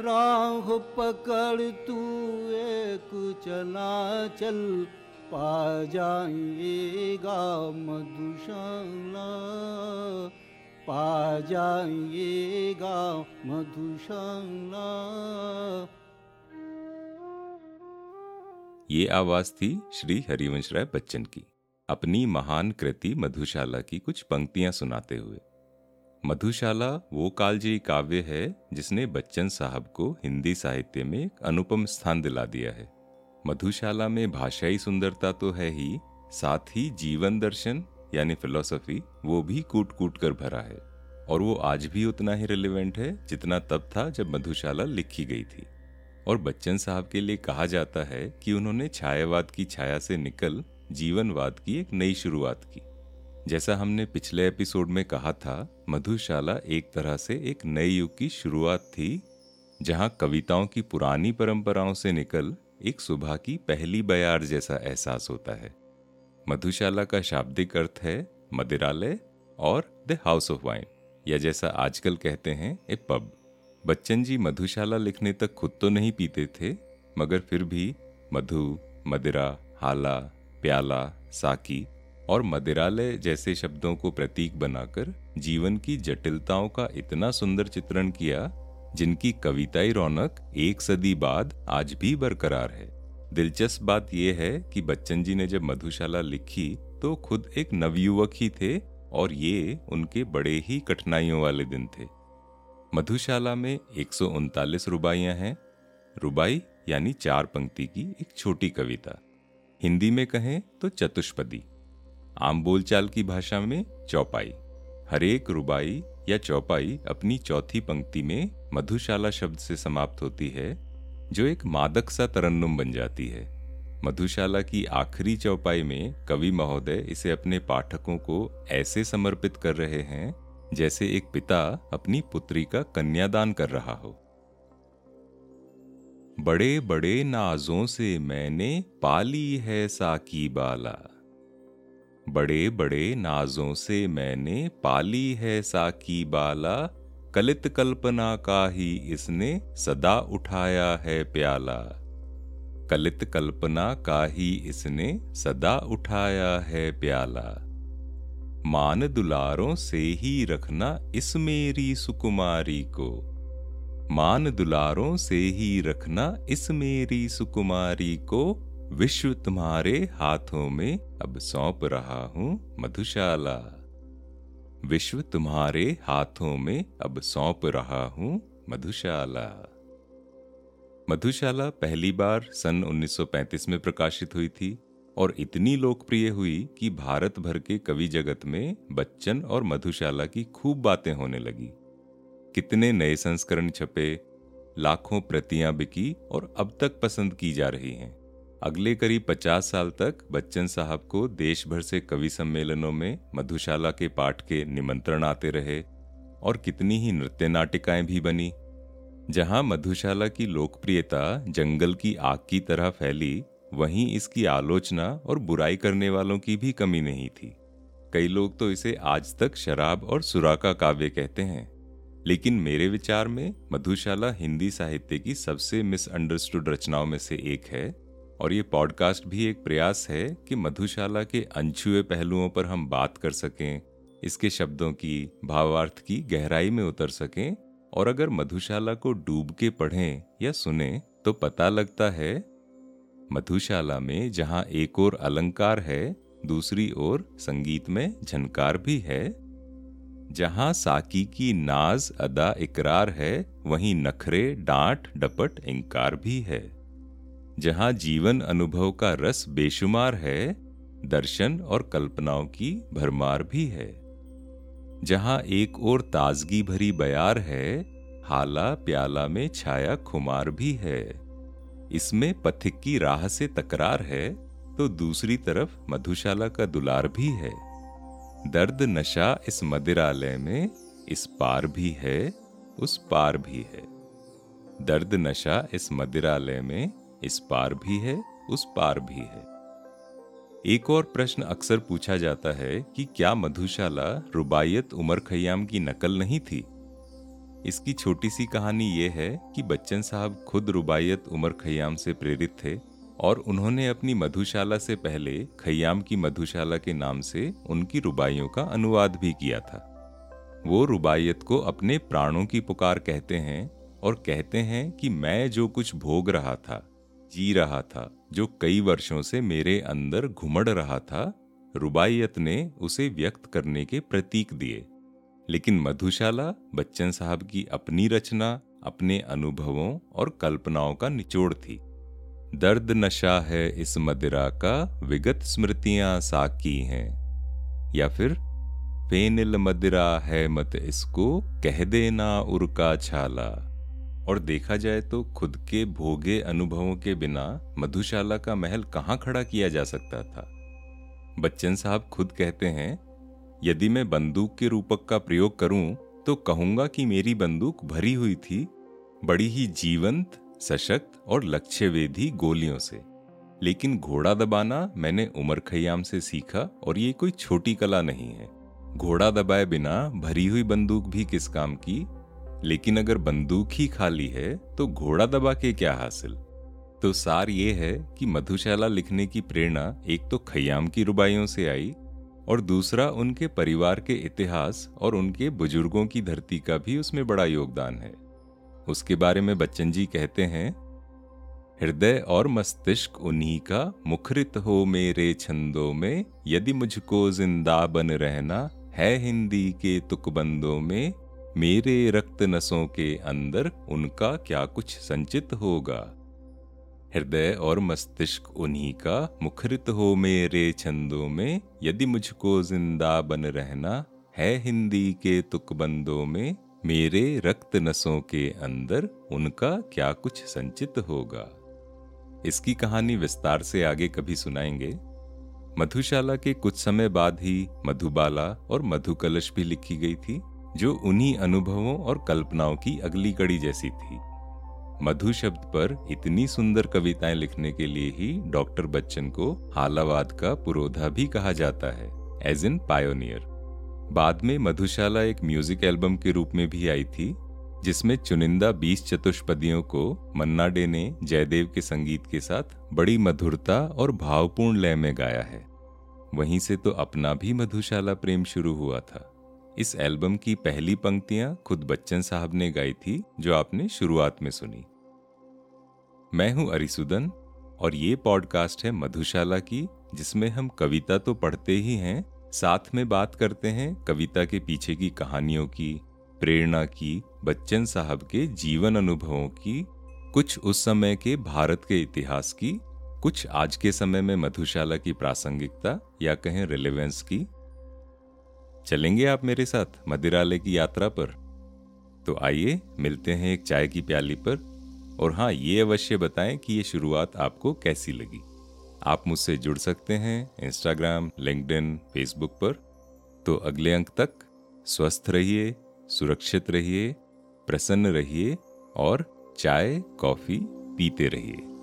राह पकड़ तू एक चला चल, पा जाएगा मधुशाला। पा जाएगा मधुशाला। ये आवाज़ थी श्री हरिवंश राय बच्चन की, अपनी महान कृति मधुशाला की कुछ पंक्तियाँ सुनाते हुए। मधुशाला वो कालजयी काव्य है जिसने बच्चन साहब को हिंदी साहित्य में एक अनुपम स्थान दिला दिया है। मधुशाला में भाषाई सुंदरता तो है ही, साथ ही जीवन दर्शन, यानी फिलोसफी वो भी कूट कूट कर भरा है। और वो आज भी उतना ही रिलेवेंट है जितना तब था जब मधुशाला लिखी गई थी। और बच्चन साहब के लिए कहा जाता है कि उन्होंने छायावाद की छाया से निकल जीवनवाद की एक नई शुरुआत की। जैसा हमने पिछले एपिसोड में कहा था, मधुशाला एक तरह से एक नए युग की शुरुआत थी, जहाँ कविताओं की पुरानी परंपराओं से निकल एक सुबह की पहली बयार जैसा एहसास होता है। मधुशाला का शाब्दिक अर्थ है मदिरालय और द हाउस ऑफ़ वाइन, या जैसा आजकल कहते हैं, ए पब। बच्चन जी मधुशाला लिखने तक खुद तो नहीं पीते थे, मगर फिर भी मधु, मदिरा, हाला, प्याला, साकी और मदिरालय जैसे शब्दों को प्रतीक बनाकर जीवन की जटिलताओं का इतना सुंदर चित्रण किया, जिनकी कविताई रौनक एक सदी बाद आज भी बरकरार है। दिलचस्प बात यह है कि बच्चन जी ने जब मधुशाला लिखी तो खुद एक नवयुवक ही थे और ये उनके बड़े ही कठिनाइयों वाले दिन थे। मधुशाला में एक रुबाइयाँ हैं। रुबाई यानी चार पंक्ति की एक छोटी कविता। हिंदी में कहें तो चतुष्पदी। आम बोलचाल की भाषा में चौपाई। हरेक रुबाई या चौपाई अपनी चौथी पंक्ति में मधुशाला शब्द से समाप्त होती है, जो एक मादक सा तरन्नुम बन जाती है। मधुशाला की आखिरी चौपाई में कवि महोदय इसे अपने पाठकों को ऐसे समर्पित कर रहे हैं, जैसे एक पिता अपनी पुत्री का कन्यादान कर रहा हो। बड़े बड़े नाजों से मैंने पाली है साकी बाला। बड़े बड़े नाजों से मैंने पाली है साकी बाला, कलित कल्पना का ही इसने सदा उठाया है प्याला। कलित कल्पना का ही इसने सदा उठाया है प्याला। मान दुलारों से ही रखना इस मेरी सुकुमारी को। मान दुलारों से ही रखना इस मेरी सुकुमारी को। विश्व तुम्हारे हाथों में अब सौंप रहा हूँ मधुशाला। विश्व तुम्हारे हाथों में अब सौंप रहा हूँ मधुशाला। मधुशाला पहली बार सन 1935 में प्रकाशित हुई थी और इतनी लोकप्रिय हुई कि भारत भर के कवि जगत में बच्चन और मधुशाला की खूब बातें होने लगी। कितने नए संस्करण छपे, लाखों प्रतियाँ बिकी और अब तक पसंद की जा रही हैं। अगले करीब पचास साल तक बच्चन साहब को देश भर से कवि सम्मेलनों में मधुशाला के पाठ के निमंत्रण आते रहे और कितनी ही नृत्य नाटिकाएँ भी बनी, जहाँ मधुशाला की लोकप्रियता जंगल की आग की तरह फैली, वहीं इसकी आलोचना और बुराई करने वालों की भी कमी नहीं थी। कई लोग तो इसे आज तक शराब और सुरा का काव्य कहते हैं, लेकिन मेरे विचार में मधुशाला हिंदी साहित्य की सबसे मिसअंडरस्टूड रचनाओं में से एक है और ये पॉडकास्ट भी एक प्रयास है कि मधुशाला के अनछुए पहलुओं पर हम बात कर सकें, इसके शब्दों की, भावार्थ की गहराई में उतर सकें और अगर मधुशाला को डूब के पढ़ें या सुने तो पता लगता है मधुशाला में जहाँ एक और अलंकार है, दूसरी ओर संगीत में झनकार भी है। जहाँ साकी की नाज अदा इकरार है, वहीं नखरे, डांट, डपट, इंकार भी है। जहाँ जीवन अनुभव का रस बेशुमार है, दर्शन और कल्पनाओं की भरमार भी है। जहाँ एक और ताजगी भरी बयार है, हाला प्याला में छाया खुमार भी है। इसमें पथिक की राह से तकरार है तो दूसरी तरफ़ मधुशाला का दुलार भी है। दर्द नशा इस मदिरालय में इस पार भी है, उस पार भी है। दर्द नशा इस मदिरालय में इस पार भी है, उस पार भी है। एक और प्रश्न अक्सर पूछा जाता है कि क्या मधुशाला रुबायत उमर खयाम की नकल नहीं थी? इसकी छोटी सी कहानी यह है कि बच्चन साहब खुद रुबायत उमर खयाम से प्रेरित थे और उन्होंने अपनी मधुशाला से पहले खयाम की मधुशाला के नाम से उनकी रुबाइयों का अनुवाद भी किया था। वो रुबायत को अपने प्राणों की पुकार कहते हैं और कहते हैं कि मैं जो कुछ भोग रहा था जी रहा था, जो कई वर्षों से मेरे अंदर घुमड़ रहा था, रुबायत ने उसे व्यक्त करने के प्रतीक दिए। लेकिन मधुशाला, बच्चन साहब की अपनी रचना, अपने अनुभवों और कल्पनाओं का निचोड़ थी। दर्द नशा है इस मदिरा का, विगत स्मृतियाँ साकी हैं। या फिर, फेनिल मदिरा है मत इसको, कह देना उर्का छाला। और देखा जाए तो खुद के भोगे अनुभवों के बिना मधुशाला का महल कहाँ खड़ा किया जा सकता था? बच्चन साहब खुद कहते हैं, यदि मैं बंदूक के रूपक का प्रयोग करूँ तो कहूँगा कि मेरी बंदूक भरी हुई थी, बड़ी ही जीवंत, सशक्त और लक्ष्यवेधी गोलियों से। लेकिन घोड़ा दबाना मैंने उमर खयाम से सीखा और ये कोई छोटी कला नहीं है। घोड़ा दबाए बिना भरी हुई बंदूक भी किस काम की? लेकिन अगर बंदूक ही खाली है तो घोड़ा दबा के क्या हासिल? तो सार ये है कि मधुशाला लिखने की प्रेरणा एक तो खयाम की रुबाइयों से आई और दूसरा उनके परिवार के इतिहास और उनके बुज़ुर्गों की धरती का भी उसमें बड़ा योगदान है। उसके बारे में बच्चन जी कहते हैं, हृदय और मस्तिष्क उन्हीं का मुखरित हो मेरे छंदों में, यदि मुझको ज़िंदा बन रहना है हिंदी के तुकबंदों में मेरे रक्त नसों के अंदर उनका क्या कुछ संचित होगा? हृदय और मस्तिष्क उन्हीं का मुखरित हो मेरे छंदों में। यदि मुझको ज़िंदा बन रहना है हिंदी के तुकबंदों में, मेरे रक्त नसों के अंदर उनका क्या कुछ संचित होगा? इसकी कहानी विस्तार से आगे कभी सुनाएँगे। मधुशाला के कुछ समय बाद ही मधुबाला और मधुकलश भी लिखी गई थी। जो उन्हीं अनुभवों और कल्पनाओं की अगली कड़ी जैसी थी। मधु शब्द पर इतनी सुंदर कविताएँ लिखने के लिए ही डॉक्टर बच्चन को हालावाद का पुरोधा भी कहा जाता है एज इन पायोनियर बाद में मधुशाला एक म्यूज़िक एल्बम के रूप में भी आई थी, जिसमें चुनिंदा बीस चतुष्पदियों को मन्ना डे ने जयदेव के संगीत के साथ बड़ी मधुरता और भावपूर्ण लय में गाया है। वहीं से तो अपना भी मधुशाला प्रेम शुरू हुआ था। इस एल्बम की पहली पंक्तियाँ खुद बच्चन साहब ने गाई थी, जो आपने शुरुआत में सुनी। मैं हूँ अरिसुदन, और ये पॉडकास्ट है मधुशाला की, जिसमें हम कविता तो पढ़ते ही हैं, साथ में बात करते हैं कविता के पीछे की कहानियों की, प्रेरणा की, बच्चन साहब के जीवन अनुभवों की, कुछ उस समय के भारत के इतिहास की, कुछ आज के समय में मधुशाला की प्रासंगिकता या कहें रिलेवेंस की। चलेंगे आप मेरे साथ मदिरालय की यात्रा पर? तो आइए, मिलते हैं एक चाय की प्याली पर। और हाँ ये अवश्य बताएँ कि ये शुरुआत आपको कैसी लगी। आप मुझसे जुड़ सकते हैं इंस्टाग्राम लिंकडिन फेसबुक पर। तो अगले अंक तक स्वस्थ रहिए, सुरक्षित रहिए, प्रसन्न रहिए और चाय, कॉफ़ी पीते रहिए।